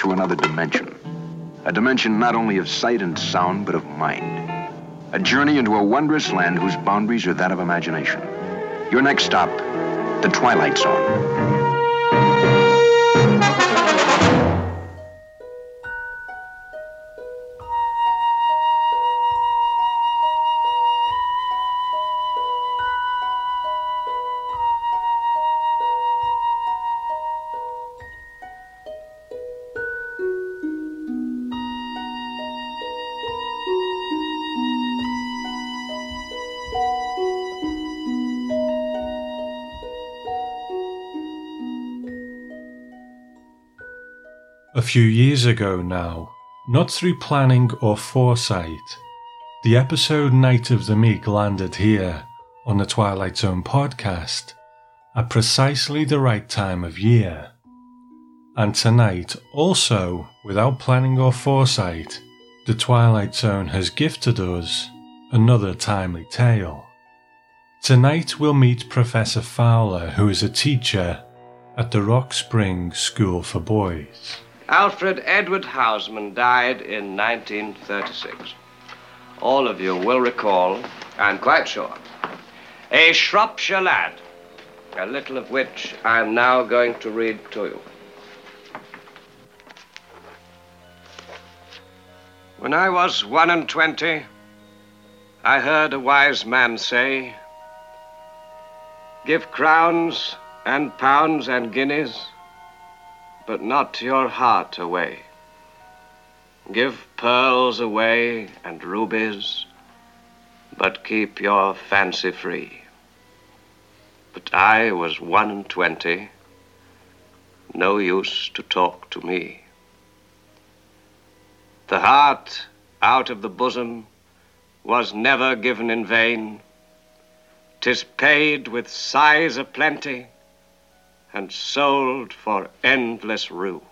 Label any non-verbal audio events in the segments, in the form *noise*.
through another dimension. A dimension not only of sight and sound, but of mind. A journey into a wondrous land whose boundaries are that of imagination. Your next stop, the Twilight Zone. Few years ago now, not through planning or foresight, the episode Night of the Meek landed here on the Twilight Zone podcast at precisely the right time of year. And tonight, also without planning or foresight, the Twilight Zone has gifted us another timely tale. Tonight we'll meet Professor Fowler, who is a teacher at the Rock Spring School for Boys. Alfred Edward Housman died in 1936. All of you will recall, I'm quite sure, a Shropshire lad, a little of which I'm now going to read to you. When I was one and twenty, I heard a wise man say, Give crowns and pounds and guineas but not your heart away. Give pearls away and rubies, but keep your fancy free. But I was one and twenty, no use to talk to me. The heart out of the bosom was never given in vain. Tis paid with sighs aplenty and sold for endless rue.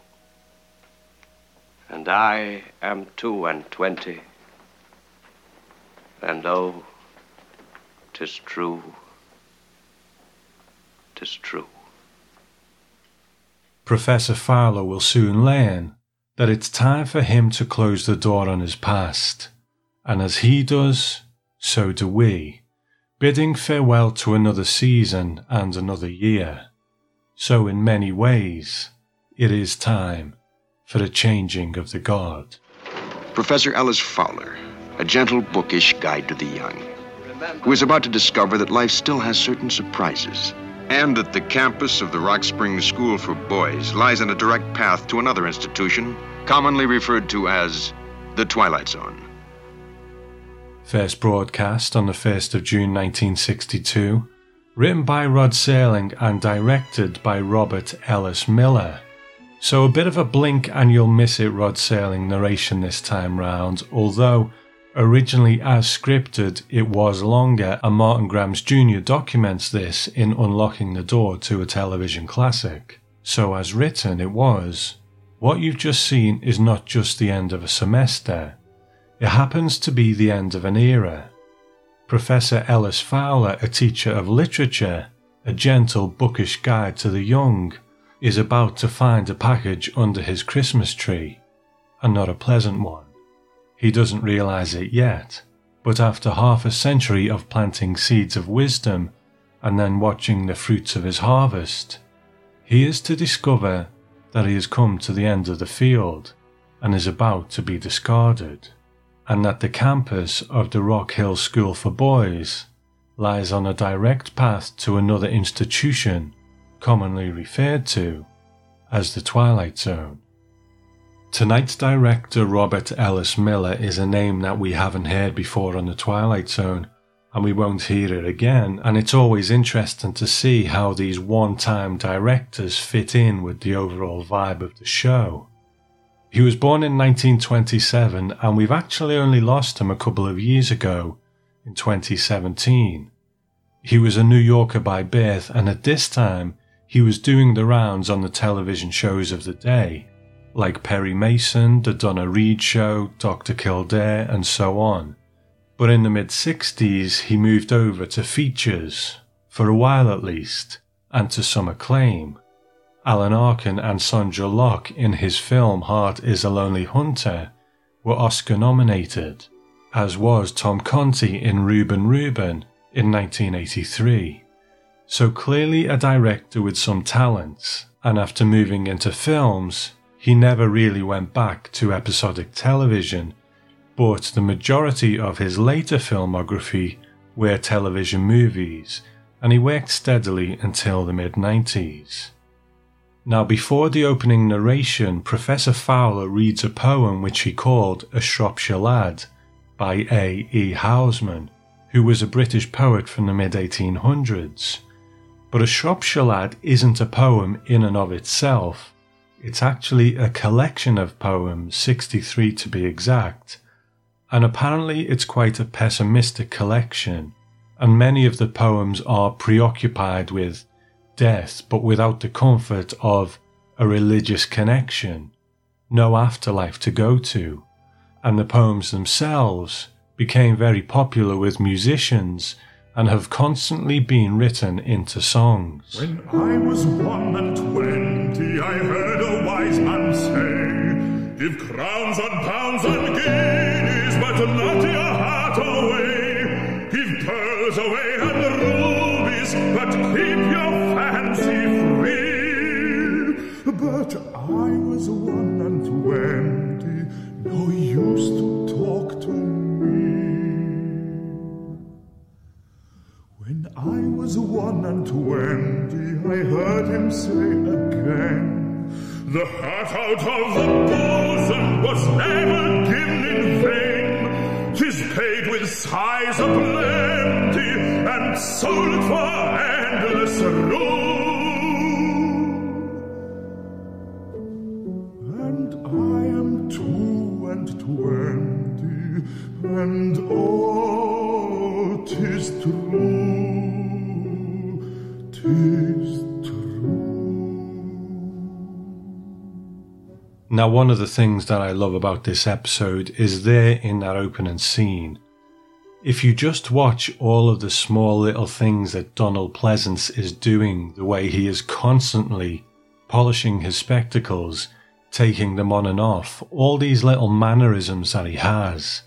And I am two and twenty, and oh, tis true, tis true. Professor Fowler will soon learn that it's time for him to close the door on his past, and as he does, so do we, bidding farewell to another season and another year. So, in many ways, it is time for the changing of the guard. Professor Ellis Fowler, a gentle, bookish guide to the young, who is about to discover that life still has certain surprises, and that the campus of the Rock Springs School for Boys lies on a direct path to another institution, commonly referred to as the Twilight Zone. First broadcast on the 1st of June 1962 written by Rod Serling and directed by Robert Ellis Miller. So a bit of a blink and you'll miss it Rod Serling narration this time round, although originally as scripted it was longer and Martin Grams Jr. documents this in Unlocking the Door to a Television Classic. So as written it was, what you've just seen is not just the end of a semester, it happens to be the end of an era. Professor Ellis Fowler, a teacher of literature, a gentle, bookish guide to the young, is about to find a package under his Christmas tree, and not a pleasant one. He doesn't realize it yet, but after half a century of planting seeds of wisdom and then watching the fruits of his harvest, he is to discover that he has come to the end of the field and is about to be discarded and that the campus of the Rock Hill School for Boys lies on a direct path to another institution commonly referred to as the Twilight Zone. Tonight's director Robert Ellis Miller is a name that we haven't heard before on the Twilight Zone, and we won't hear it again, and it's always interesting to see how these one time directors fit in with the overall vibe of the show. He was born in 1927, and we've actually only lost him a couple of years ago, in 2017. He was a New Yorker by birth, and at this time, he was doing the rounds on the television shows of the day, like Perry Mason, The Donna Reed Show, Dr. Kildare, and so on. But in the mid 60s, he moved over to features, for a while at least, and to some acclaim Alan Arkin and Sondra Locke in his film Heart is a Lonely Hunter were Oscar nominated, as was Tom Conti in Reuben Reuben in 1983. So clearly a director with some talents, and after moving into films, he never really went back to episodic television, but the majority of his later filmography were television movies, and he worked steadily until the mid 90s. Now, before the opening narration, Professor Fowler reads a poem which he called A Shropshire Lad by A. E. Housman, who was a British poet from the mid 1800s. But A Shropshire Lad isn't a poem in and of itself, it's actually a collection of poems, 63 to be exact, and apparently it's quite a pessimistic collection, and many of the poems are preoccupied with death but without the comfort of a religious connection, no afterlife to go to, and the poems themselves became very popular with musicians and have constantly been written into songs. When I was one and twenty, I heard a wise man say, Give crowns and pounds and guineas, one and twenty, I heard him say again, The heart out of the bosom was never given in vain. Tis paid with sighs of plenty and sold for endless rule. And I am two and twenty, and oh, tis true, Now, one of the things that I love about this episode is there in that opening scene. If you just watch all of the small little things that Donald Pleasence is doing, the way he is constantly polishing his spectacles, taking them on and off, all these little mannerisms that he has,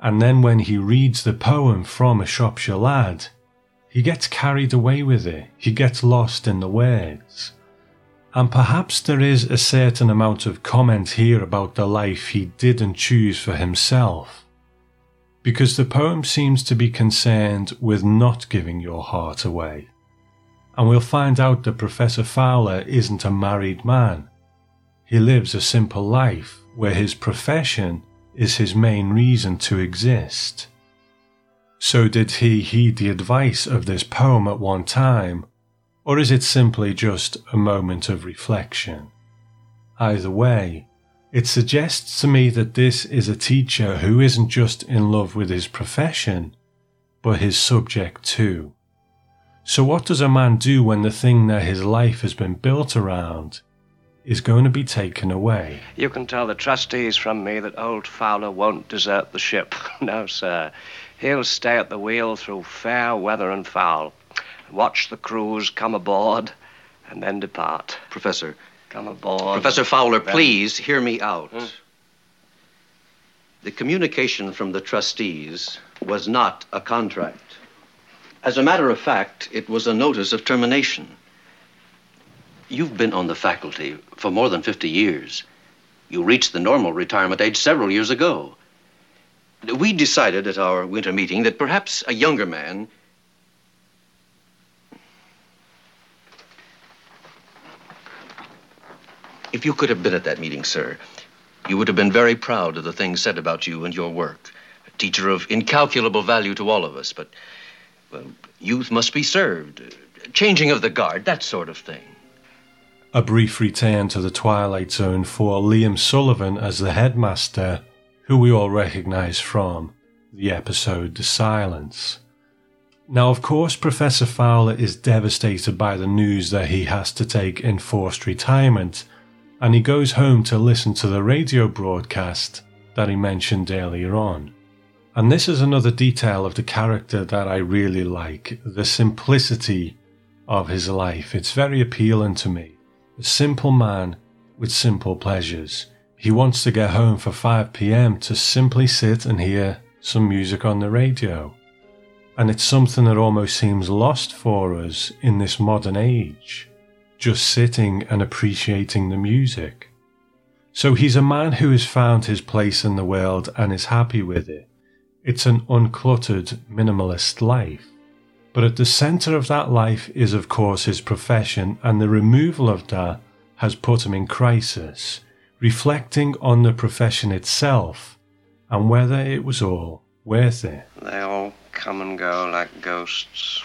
and then when he reads the poem from a Shropshire lad, he gets carried away with it, he gets lost in the words. And perhaps there is a certain amount of comment here about the life he didn't choose for himself. Because the poem seems to be concerned with not giving your heart away. And we'll find out that Professor Fowler isn't a married man. He lives a simple life where his profession is his main reason to exist. So, did he heed the advice of this poem at one time, or is it simply just a moment of reflection? Either way, it suggests to me that this is a teacher who isn't just in love with his profession, but his subject too. So, what does a man do when the thing that his life has been built around is going to be taken away? You can tell the trustees from me that old Fowler won't desert the ship. *laughs* no, sir. He'll stay at the wheel through fair weather and foul watch the crews come aboard, and then depart. Professor. Come aboard. Professor Fowler, then- please hear me out. Hmm? The communication from the trustees was not a contract. As a matter of fact, it was a notice of termination. You've been on the faculty for more than 50 years. You reached the normal retirement age several years ago. We decided at our winter meeting that perhaps a younger man If you could have been at that meeting, sir, you would have been very proud of the things said about you and your work. A teacher of incalculable value to all of us, but, well, youth must be served. Changing of the guard, that sort of thing. A brief return to the Twilight Zone for Liam Sullivan as the headmaster, who we all recognise from the episode The Silence. Now, of course, Professor Fowler is devastated by the news that he has to take enforced retirement, and he goes home to listen to the radio broadcast that he mentioned earlier on. And this is another detail of the character that I really like the simplicity of his life. It's very appealing to me. a simple man with simple pleasures. He wants to get home for 5 pm to simply sit and hear some music on the radio. And it's something that almost seems lost for us in this modern age, just sitting and appreciating the music. So he's a man who has found his place in the world and is happy with it. It's an uncluttered, minimalist life. But at the centre of that life is, of course, his profession, and the removal of that has put him in crisis, reflecting on the profession itself and whether it was all worth it. They all come and go like ghosts.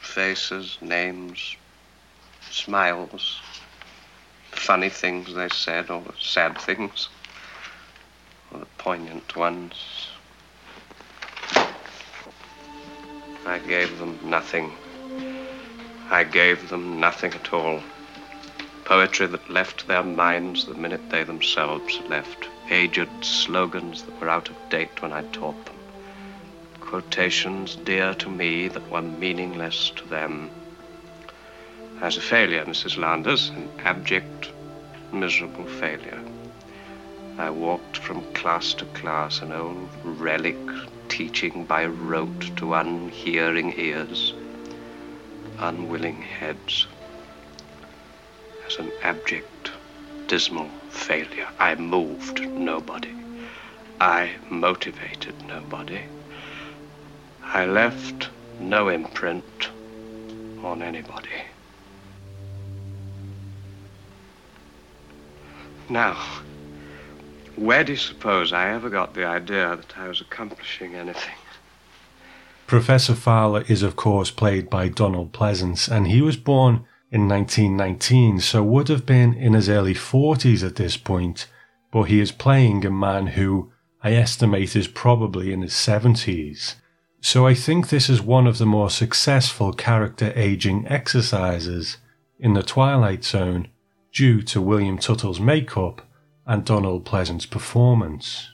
Faces, names, smiles, funny things they said, or sad things, or the poignant ones. I gave them nothing. I gave them nothing at all. Poetry that left their minds the minute they themselves left. Aged slogans that were out of date when I taught them. Quotations dear to me that were meaningless to them. As a failure, Mrs. Landers, an abject, miserable failure. I walked from class to class, an old relic, teaching by rote to unhearing ears, unwilling heads. As an abject, dismal failure, I moved nobody. I motivated nobody. I left no imprint on anybody. Now, where do you suppose I ever got the idea that I was accomplishing anything? Professor Fowler is, of course, played by Donald Pleasence, and he was born in 1919, so would have been in his early 40s at this point, but he is playing a man who I estimate is probably in his 70s. So I think this is one of the more successful character aging exercises in the Twilight Zone due to William Tuttle's makeup and Donald Pleasence's performance.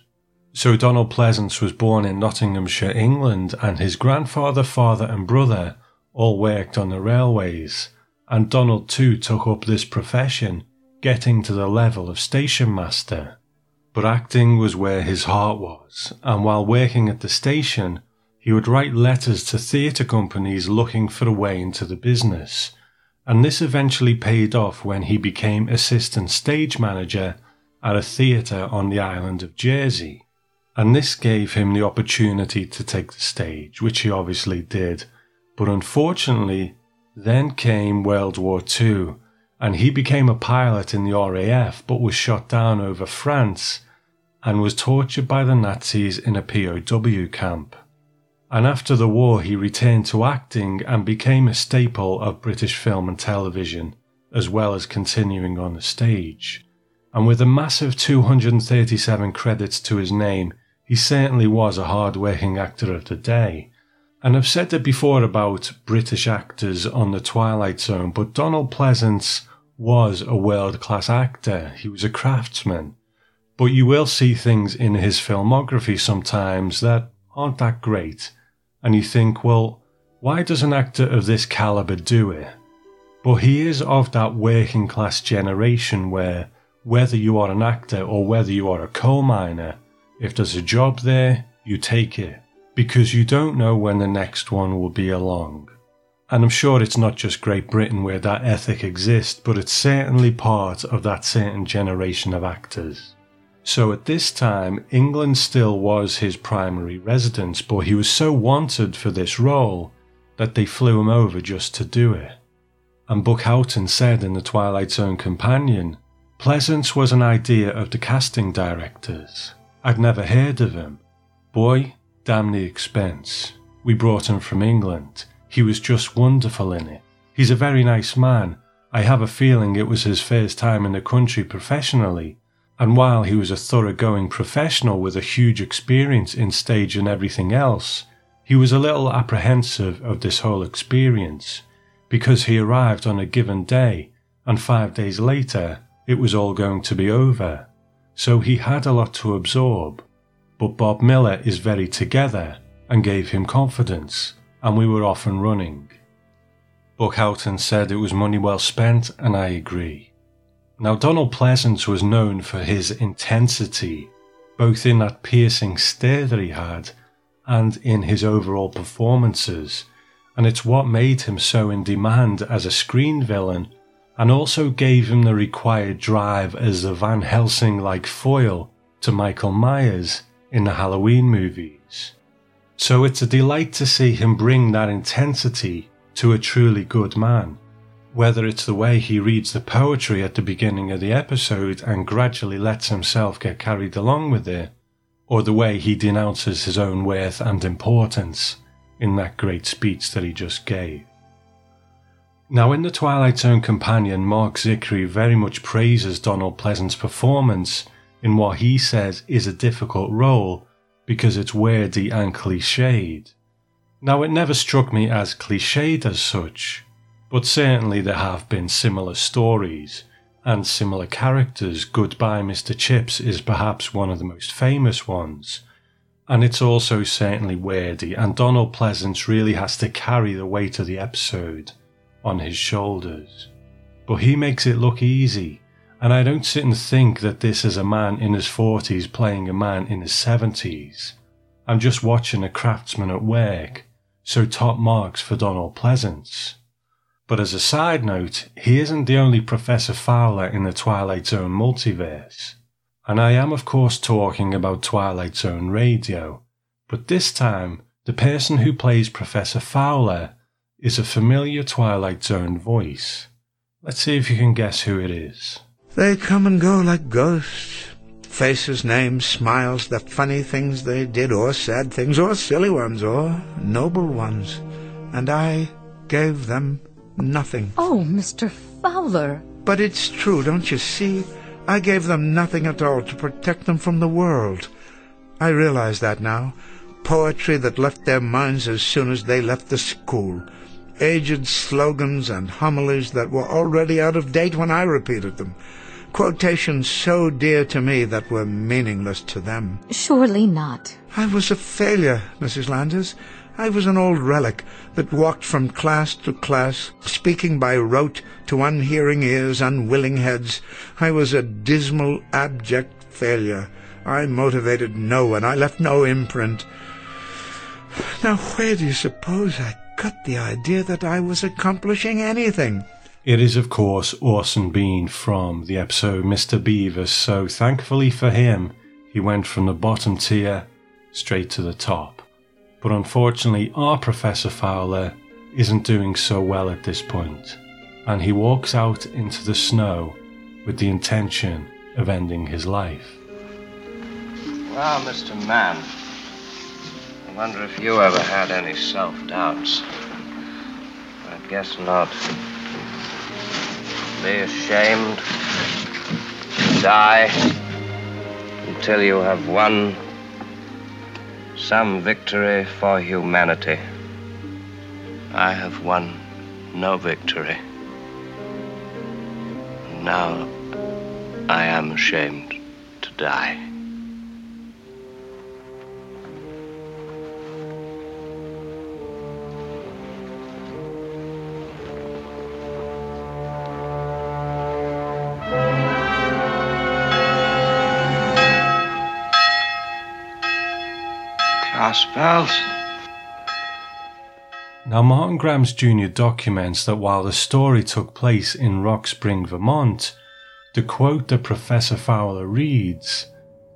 So Donald Pleasence was born in Nottinghamshire, England, and his grandfather, father, and brother all worked on the railways, and Donald too took up this profession, getting to the level of station master. But acting was where his heart was, and while working at the station, he would write letters to theatre companies looking for a way into the business and this eventually paid off when he became assistant stage manager at a theatre on the island of Jersey. And this gave him the opportunity to take the stage, which he obviously did. But unfortunately, then came World War II, and he became a pilot in the RAF but was shot down over France and was tortured by the Nazis in a POW camp and after the war he returned to acting and became a staple of British film and television, as well as continuing on the stage. And with a massive 237 credits to his name, he certainly was a hard working actor of the day. And I've said it before about British actors on The Twilight Zone, but Donald Pleasence was a world class actor. He was a craftsman. But you will see things in his filmography sometimes that aren't that great and you think, well, why does an actor of this caliber do it? But he is of that working class generation where, whether you are an actor or whether you are a coal miner, if there's a job there, you take it, because you don't know when the next one will be along. And I'm sure it's not just Great Britain where that ethic exists, but it's certainly part of that certain generation of actors. So at this time, England still was his primary residence, but he was so wanted for this role that they flew him over just to do it. And Buck Houghton said in The Twilight Zone Companion, Pleasence was an idea of the casting directors. I'd never heard of him. Boy, damn the expense. We brought him from England. He was just wonderful in it. He's a very nice man. I have a feeling it was his first time in the country professionally, and while he was a thoroughgoing professional with a huge experience in stage and everything else, he was a little apprehensive of this whole experience because he arrived on a given day and five days later it was all going to be over. So he had a lot to absorb. But Bob Miller is very together and gave him confidence, and we were off and running. Buck Houghton said it was money well spent, and I agree. Now, Donald Pleasence was known for his intensity, both in that piercing stare that he had and in his overall performances, and it's what made him so in demand as a screen villain and also gave him the required drive as the Van Helsing like foil to Michael Myers in the Halloween movies. So it's a delight to see him bring that intensity to a truly good man. Whether it's the way he reads the poetry at the beginning of the episode and gradually lets himself get carried along with it, or the way he denounces his own worth and importance in that great speech that he just gave. Now, in The Twilight Zone Companion, Marc Zicree very much praises Donald Pleasence's performance in what he says is a difficult role because it's wordy and cliched. Now, it never struck me as cliched as such, but certainly there have been similar stories and similar characters. Goodbye, Mr. Chips is perhaps one of the most famous ones. And it's also certainly wordy, and Donald Pleasence really has to carry the weight of the episode on his shoulders. But he makes it look easy, and I don't sit and think that this is a man in his 40s playing a man in his 70s. I'm just watching a craftsman at work, so top marks for Donald Pleasence. But as a side note, he isn't the only Professor Fowler in the Twilight Zone multiverse. And I am, of course, talking about Twilight Zone Radio. But this time, the person who plays Professor Fowler is a familiar Twilight Zone voice. Let's see if you can guess who it is. They come and go like ghosts. Faces, names, smiles, the funny things they did, or sad things, or silly ones, or noble ones. And I gave them nothing. Oh, Mr. Fowler. But it's true, don't you see? I gave them nothing at all to protect them from the world. I realize that now. Poetry that left their minds as soon as they left the school. Aged slogans and homilies that were already out of date when I repeated them. Quotations so dear to me that were meaningless to them. Surely not. I was a failure, Mrs. Landers. I was an old relic that walked from class to class, speaking by rote to unhearing ears, unwilling heads. I was a dismal, abject failure. I motivated no one. I left no imprint. Now, where do you suppose I got the idea that I was accomplishing anything? It is, of course, Orson Bean from the episode Mr. Beaver, so thankfully for him, he went from the bottom tier straight to the top. But unfortunately, our Professor Fowler isn't doing so well at this point, and he walks out into the snow with the intention of ending his life. Well, Mr. Mann, I wonder if you ever had any self doubts. I guess not. Be ashamed. Die until you have won some victory for humanity. I have won no victory. Now I am ashamed to die. Class bells. Now, Martin Grams Jr. documents that while the story took place in Rock Spring, Vermont, the quote that Professor Fowler reads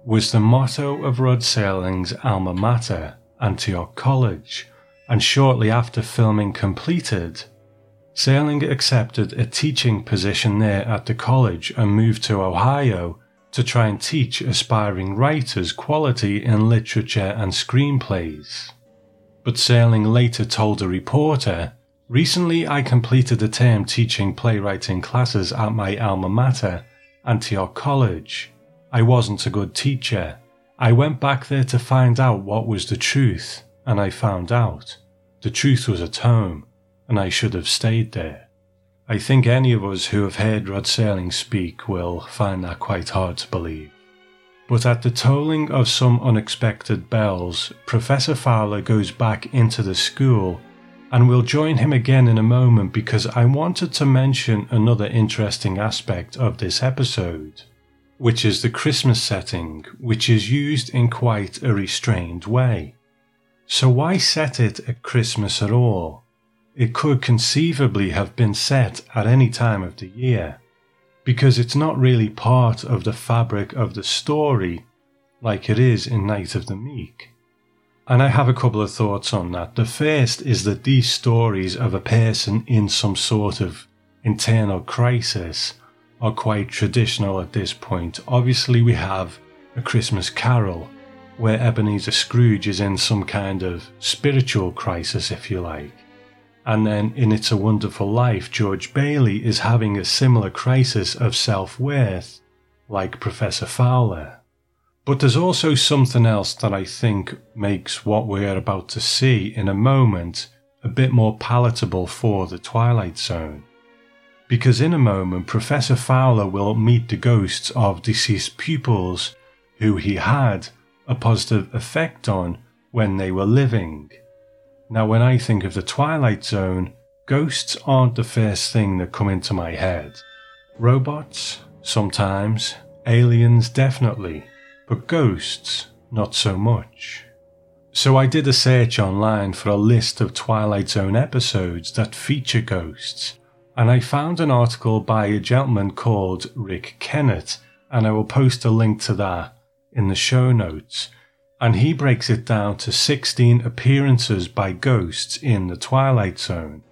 was the motto of Rod Serling's alma mater, Antioch College, and shortly after filming completed, Serling accepted a teaching position there at the college and moved to Ohio to try and teach aspiring writers quality in literature and screenplays. But Serling later told a reporter, Recently I completed a term teaching playwriting classes at my alma mater, Antioch College. I wasn't a good teacher. I went back there to find out what was the truth, and I found out. The truth was at home, and I should have stayed there. I think any of us who have heard Rod Serling speak will find that quite hard to believe. But at the tolling of some unexpected bells, Professor Fowler goes back into the school And we'll join him again in a moment because I wanted to mention another interesting aspect of this episode, which is the Christmas setting, which is used in quite a restrained way. So why set it at Christmas at all? It could conceivably have been set at any time of the year, because it's not really part of the fabric of the story like it is in Night of the Meek. And I have a couple of thoughts on that. The first is that these stories of a person in some sort of internal crisis are quite traditional at this point. Obviously, we have A Christmas Carol, where Ebenezer Scrooge is in some kind of spiritual crisis, if you like. And then in It's a Wonderful Life, George Bailey is having a similar crisis of self worth, like Professor Fowler. But there's also something else that I think makes what we're about to see in a moment a bit more palatable for the Twilight Zone. Because in a moment, Professor Fowler will meet the ghosts of deceased pupils who he had a positive effect on when they were living. Now, when I think of the Twilight Zone, ghosts aren't the first thing that come into my head. Robots, sometimes, aliens, definitely but ghosts, not so much. So I did a search online for a list of Twilight Zone episodes that feature ghosts, and I found an article by a gentleman called Rick Kennett, and I will post a link to that in the show notes. And he breaks it down to 16 appearances by ghosts in the Twilight Zone.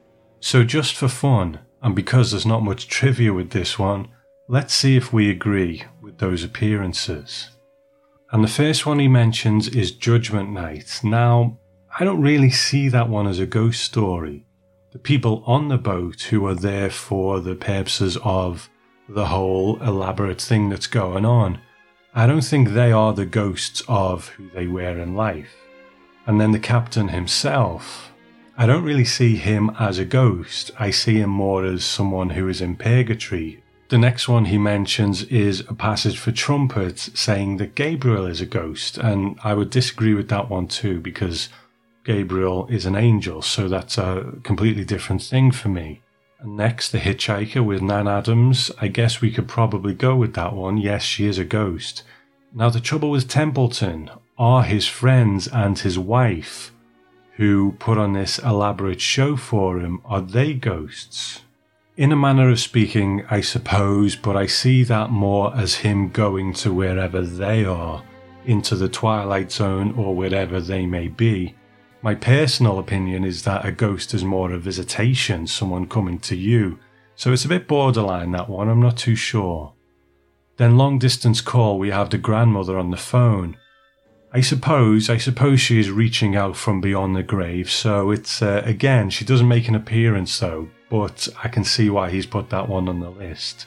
So, just for fun, and because there's not much trivia with this one, let's see if we agree with those appearances. And the first one he mentions is Judgment Night. Now, I don't really see that one as a ghost story. The people on the boat who are there for the purposes of the whole elaborate thing that's going on, I don't think they are the ghosts of who they were in life. And then the captain himself, I don't really see him as a ghost. I see him more as someone who is in purgatory, the next one he mentions is a passage for trumpets saying that Gabriel is a ghost, and I would disagree with that one too because Gabriel is an angel, so that's a completely different thing for me. Next, The Hitchhiker with Nan Adams. I guess we could probably go with that one. Yes, she is a ghost. Now, the trouble with Templeton are his friends and his wife, who put on this elaborate show for him, are they ghosts? In a manner of speaking, I suppose, but I see that more as him going to wherever they are, into the Twilight Zone or wherever they may be. My personal opinion is that a ghost is more a visitation, someone coming to you. So it's a bit borderline, that one, I'm not too sure. Then, long distance call, we have the grandmother on the phone. I suppose, I suppose she is reaching out from beyond the grave, so it's, uh, again, she doesn't make an appearance though, but I can see why he's put that one on the list.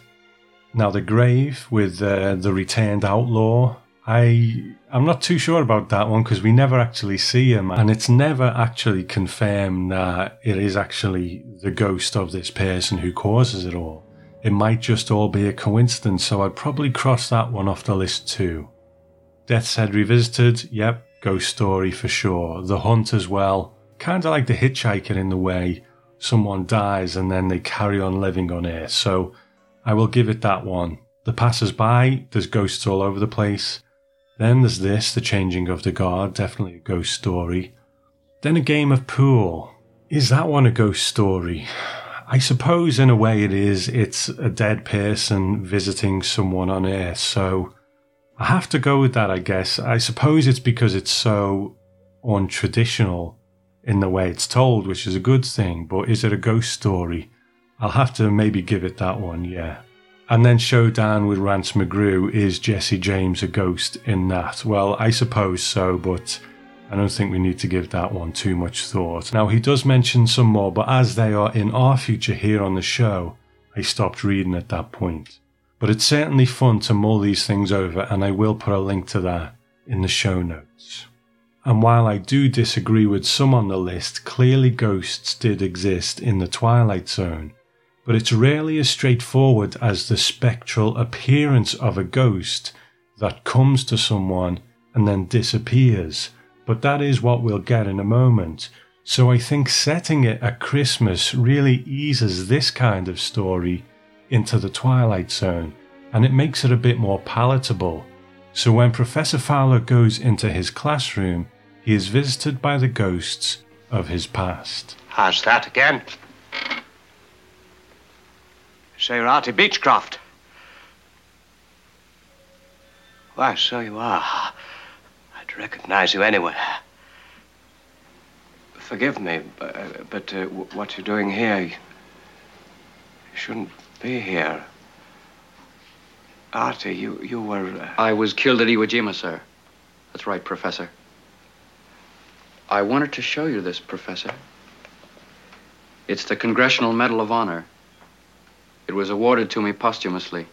Now, the grave with uh, the returned outlaw, I I'm not too sure about that one because we never actually see him, and it's never actually confirmed that it is actually the ghost of this person who causes it all. It might just all be a coincidence, so I'd probably cross that one off the list too. Death's Head Revisited, yep, ghost story for sure. The Hunt as well, kind of like the Hitchhiker in the way someone dies and then they carry on living on Earth. So I will give it that one. The passers by, there's ghosts all over the place. Then there's this, the changing of the guard, definitely a ghost story. Then a game of pool. Is that one a ghost story? I suppose in a way it is. It's a dead person visiting someone on Earth, so I have to go with that, I guess. I suppose it's because it's so untraditional in the way it's told, which is a good thing. But is it a ghost story? I'll have to maybe give it that one, yeah. And then Showdown with Rance McGrew is Jesse James a ghost in that? Well, I suppose so, but I don't think we need to give that one too much thought. Now, he does mention some more, but as they are in our future here on the show, I stopped reading at that point. But it's certainly fun to mull these things over, and I will put a link to that in the show notes. And while I do disagree with some on the list, clearly ghosts did exist in the Twilight Zone, but it's rarely as straightforward as the spectral appearance of a ghost that comes to someone and then disappears. But that is what we'll get in a moment. So I think setting it at Christmas really eases this kind of story into the Twilight Zone and it makes it a bit more palatable. So when Professor Fowler goes into his classroom, he is visited by the ghosts of his past. How's that again? Artie Beechcroft. Why, so you are. I'd recognize you anywhere. Forgive me, but, uh, but uh, what you're doing here, you shouldn't be here. Artie, you, you were. Uh... I was killed at Iwo Jima, sir. That's right, Professor. I wanted to show you this, Professor. It's the Congressional Medal of Honor. It was awarded to me posthumously.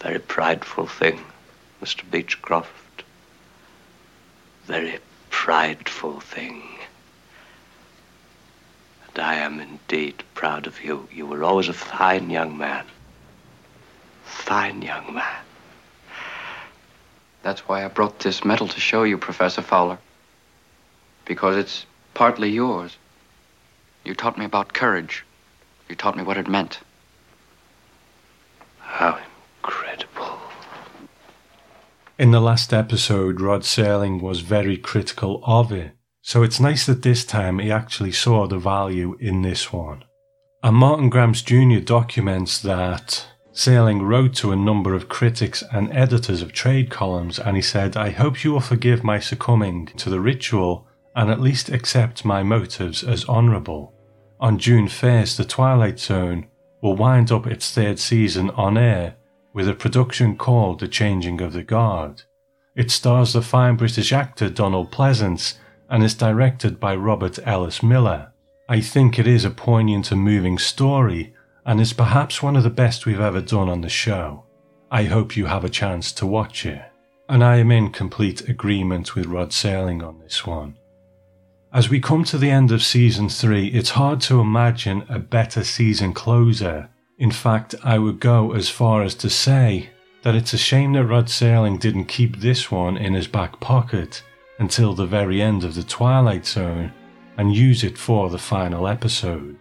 Very prideful thing, Mr. Beechcroft. Very prideful thing. And I am indeed proud of you. You were always a fine young man. Fine young man. That's why I brought this medal to show you, Professor Fowler. Because it's partly yours. You taught me about courage. You taught me what it meant. How incredible. In the last episode, Rod Serling was very critical of it, so it's nice that this time he actually saw the value in this one. And Martin Grams Jr. documents that Serling wrote to a number of critics and editors of trade columns and he said, I hope you will forgive my succumbing to the ritual and at least accept my motives as honourable. On June 1st, The Twilight Zone will wind up its third season on air with a production called The Changing of the Guard. It stars the fine British actor Donald Pleasence and is directed by Robert Ellis Miller. I think it is a poignant and moving story and is perhaps one of the best we've ever done on the show. I hope you have a chance to watch it. And I am in complete agreement with Rod Serling on this one. As we come to the end of season 3, it's hard to imagine a better season closer. In fact, I would go as far as to say that it's a shame that Rod Serling didn't keep this one in his back pocket until the very end of the Twilight Zone and use it for the final episode.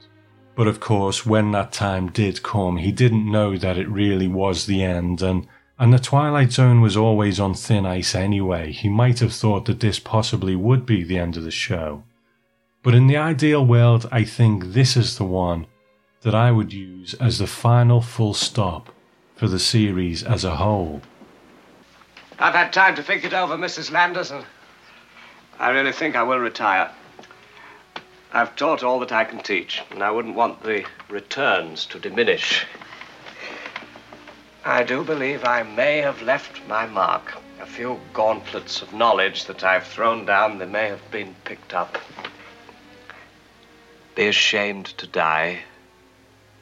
But of course, when that time did come, he didn't know that it really was the end, and, and the Twilight Zone was always on thin ice anyway. He might have thought that this possibly would be the end of the show. But in the ideal world, I think this is the one that I would use as the final full stop for the series as a whole. I've had time to think it over, Mrs. Landers, and I really think I will retire. I've taught all that I can teach, and I wouldn't want the returns to diminish. I do believe I may have left my mark. A few gauntlets of knowledge that I've thrown down, they may have been picked up. Be ashamed to die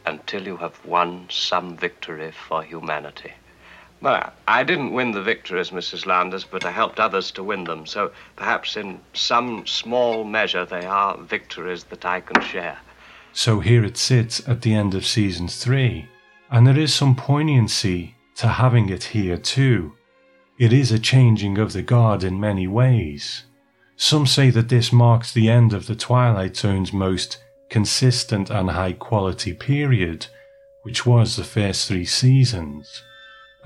until you have won some victory for humanity. Well, I didn't win the victories, Mrs. Landers, but I helped others to win them. So perhaps in some small measure they are victories that I can share. So here it sits at the end of season three, and there is some poignancy to having it here too. It is a changing of the guard in many ways. Some say that this marks the end of the Twilight Zone's most consistent and high quality period, which was the first three seasons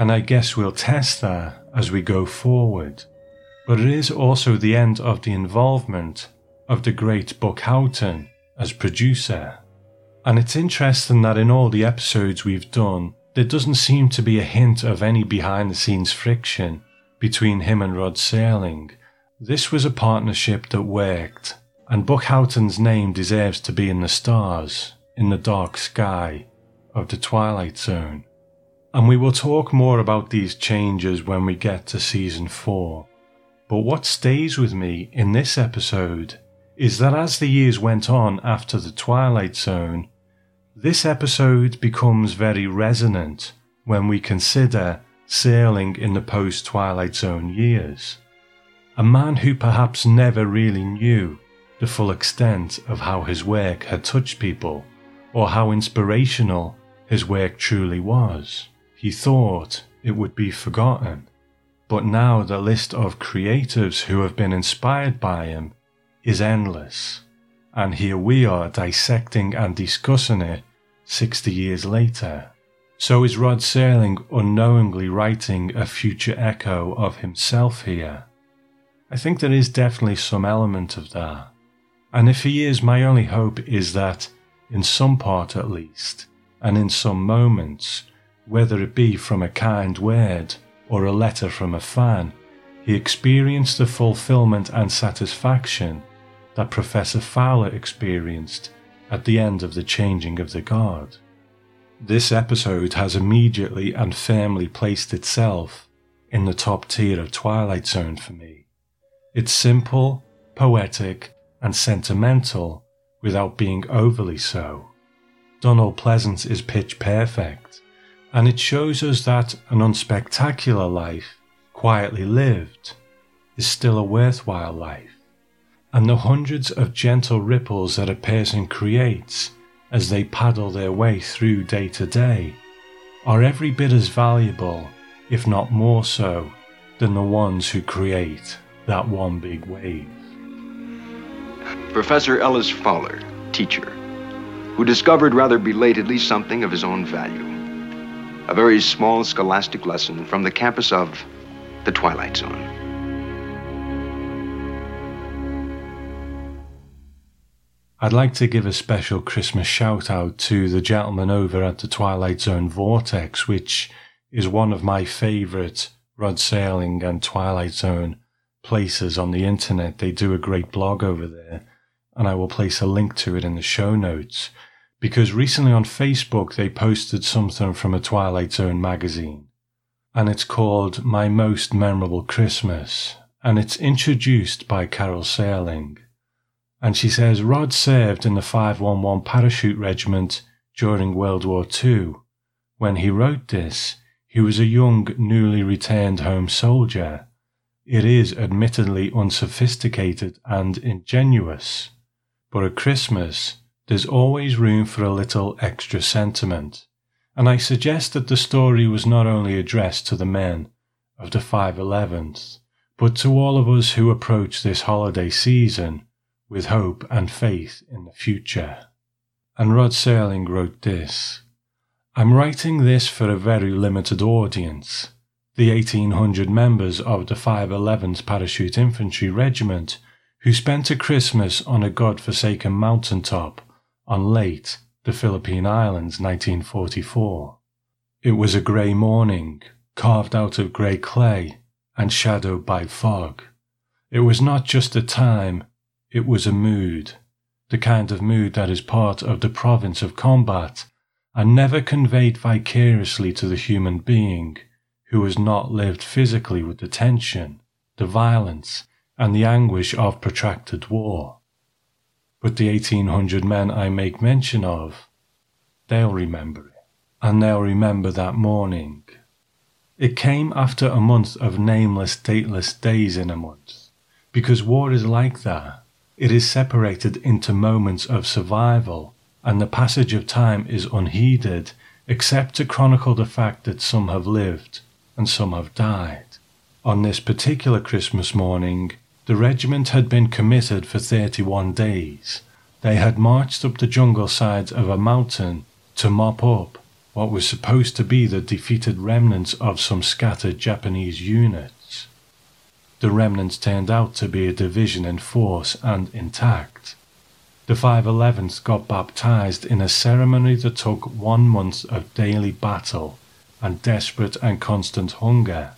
and I guess we'll test that as we go forward. But it is also the end of the involvement of the great Buck Houghton as producer. And it's interesting that in all the episodes we've done, there doesn't seem to be a hint of any behind the scenes friction between him and Rod Serling. This was a partnership that worked, and Buck Houghton's name deserves to be in the stars, in the dark sky of the Twilight Zone. And we will talk more about these changes when we get to season 4. But what stays with me in this episode is that as the years went on after the Twilight Zone, this episode becomes very resonant when we consider Serling in the post Twilight Zone years. A man who perhaps never really knew the full extent of how his work had touched people or how inspirational his work truly was. He thought it would be forgotten, but now the list of creatives who have been inspired by him is endless, and here we are dissecting and discussing it 60 years later. So is Rod Serling unknowingly writing a future echo of himself here? I think there is definitely some element of that. And if he is, my only hope is that, in some part at least, and in some moments, whether it be from a kind word or a letter from a fan, he experienced the fulfillment and satisfaction that Professor Fowler experienced at the end of the changing of the guard. This episode has immediately and firmly placed itself in the top tier of Twilight Zone for me. It's simple, poetic, and sentimental without being overly so. Donald Pleasence is pitch perfect, and it shows us that an unspectacular life, quietly lived, is still a worthwhile life. And the hundreds of gentle ripples that a person creates as they paddle their way through day to day are every bit as valuable, if not more so, than the ones who create that one big wave. Professor Ellis Fowler, teacher, who discovered rather belatedly something of his own value. A very small scholastic lesson from the campus of the Twilight Zone. I'd like to give a special Christmas shout out to the gentleman over at the Twilight Zone Vortex, which is one of my favourite Rod Serling and Twilight Zone places on the internet. They do a great blog over there, and I will place a link to it in the show notes. Because recently on Facebook they posted something from a Twilight Zone magazine, and it's called My Most Memorable Christmas, and it's introduced by Carol Serling. And she says Rod served in the 511 Parachute Regiment during World War II. When he wrote this, he was a young, newly returned home soldier. It is admittedly unsophisticated and ingenuous, but at Christmas, there's always room for a little extra sentiment. And I suggest that the story was not only addressed to the men of the 511th, but to all of us who approach this holiday season with hope and faith in the future. And Rod Serling wrote this I'm writing this for a very limited audience. The 1800 members of the 511th Parachute Infantry Regiment who spent a Christmas on a god-forsaken mountaintop on Leyte, the Philippine Islands, 1944. It was a grey morning, carved out of grey clay and shadowed by fog. It was not just a time, it was a mood, the kind of mood that is part of the province of combat and never conveyed vicariously to the human being who has not lived physically with the tension, the violence, and the anguish of protracted war. But the 1800 men I make mention of, they'll remember it, and they'll remember that morning. It came after a month of nameless, dateless days in a month, because war is like that. It is separated into moments of survival, and the passage of time is unheeded except to chronicle the fact that some have lived and some have died. On this particular Christmas morning, the regiment had been committed for 31 days. They had marched up the jungle sides of a mountain to mop up what was supposed to be the defeated remnants of some scattered Japanese units. The remnants turned out to be a division in force and intact. The 511th got baptized in a ceremony that took one month of daily battle and desperate and constant hunger,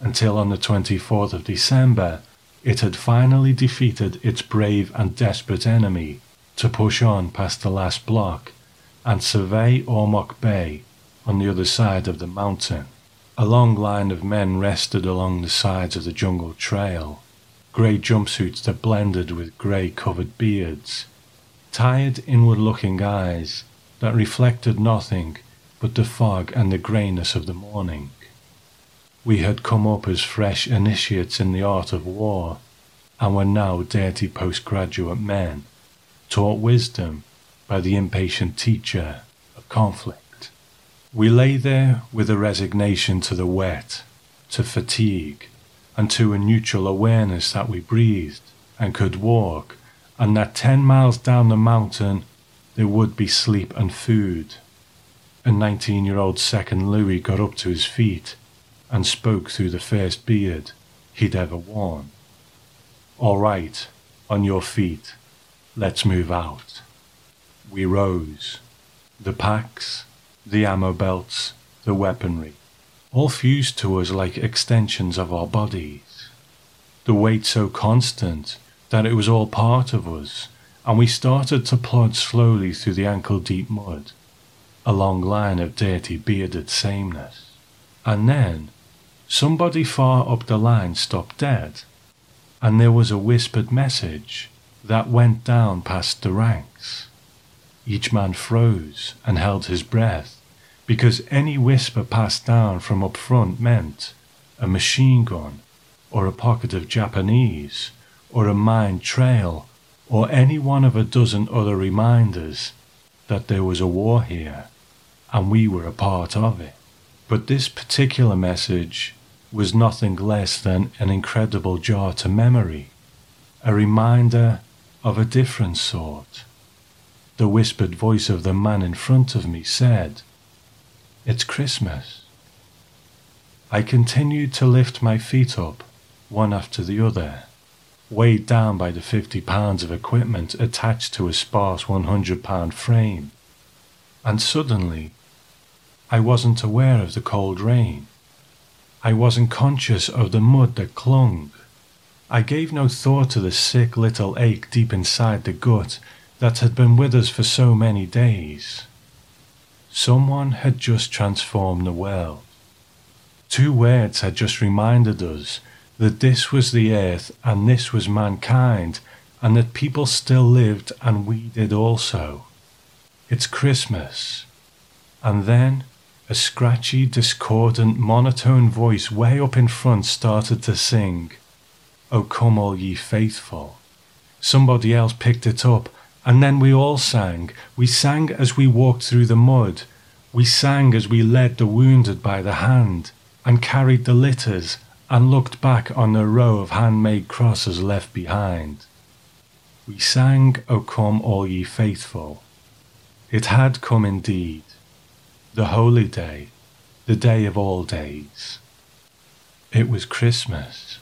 until on the 24th of December it had finally defeated its brave and desperate enemy to push on past the last block and survey Ormoc Bay on the other side of the mountain. A long line of men rested along the sides of the jungle trail, grey jumpsuits that blended with grey covered beards, tired inward looking eyes that reflected nothing but the fog and the greyness of the morning. We had come up as fresh initiates in the art of war, and were now dirty postgraduate men, taught wisdom by the impatient teacher of conflict. We lay there with a resignation to the wet, to fatigue, and to a neutral awareness that we breathed and could walk and that ten miles down the mountain there would be sleep and food. A nineteen year old second Louis got up to his feet and spoke through the first beard he'd ever worn. All right, on your feet, let's move out. We rose. The packs, the ammo belts, the weaponry, all fused to us like extensions of our bodies. The weight so constant that it was all part of us, and we started to plod slowly through the ankle deep mud, a long line of dirty bearded sameness. And then somebody far up the line stopped dead, and there was a whispered message that went down past the ranks. Each man froze and held his breath because any whisper passed down from up front meant a machine gun or a pocket of Japanese or a mine trail or any one of a dozen other reminders that there was a war here and we were a part of it. But this particular message was nothing less than an incredible jar to memory, a reminder of a different sort. The whispered voice of the man in front of me said, It's Christmas. I continued to lift my feet up, one after the other, weighed down by the fifty pounds of equipment attached to a sparse one hundred pound frame, and suddenly I wasn't aware of the cold rain. I wasn't conscious of the mud that clung. I gave no thought to the sick little ache deep inside the gut that had been with us for so many days. Someone had just transformed the world. Two words had just reminded us that this was the earth and this was mankind, and that people still lived and we did also. It's Christmas. And then a scratchy, discordant, monotone voice way up in front started to sing, O come all ye faithful. Somebody else picked it up, and then we all sang. We sang as we walked through the mud. We sang as we led the wounded by the hand, and carried the litters, and looked back on the row of handmade crosses left behind. We sang, O come all ye faithful. It had come indeed the holy day, the day of all days. It was Christmas.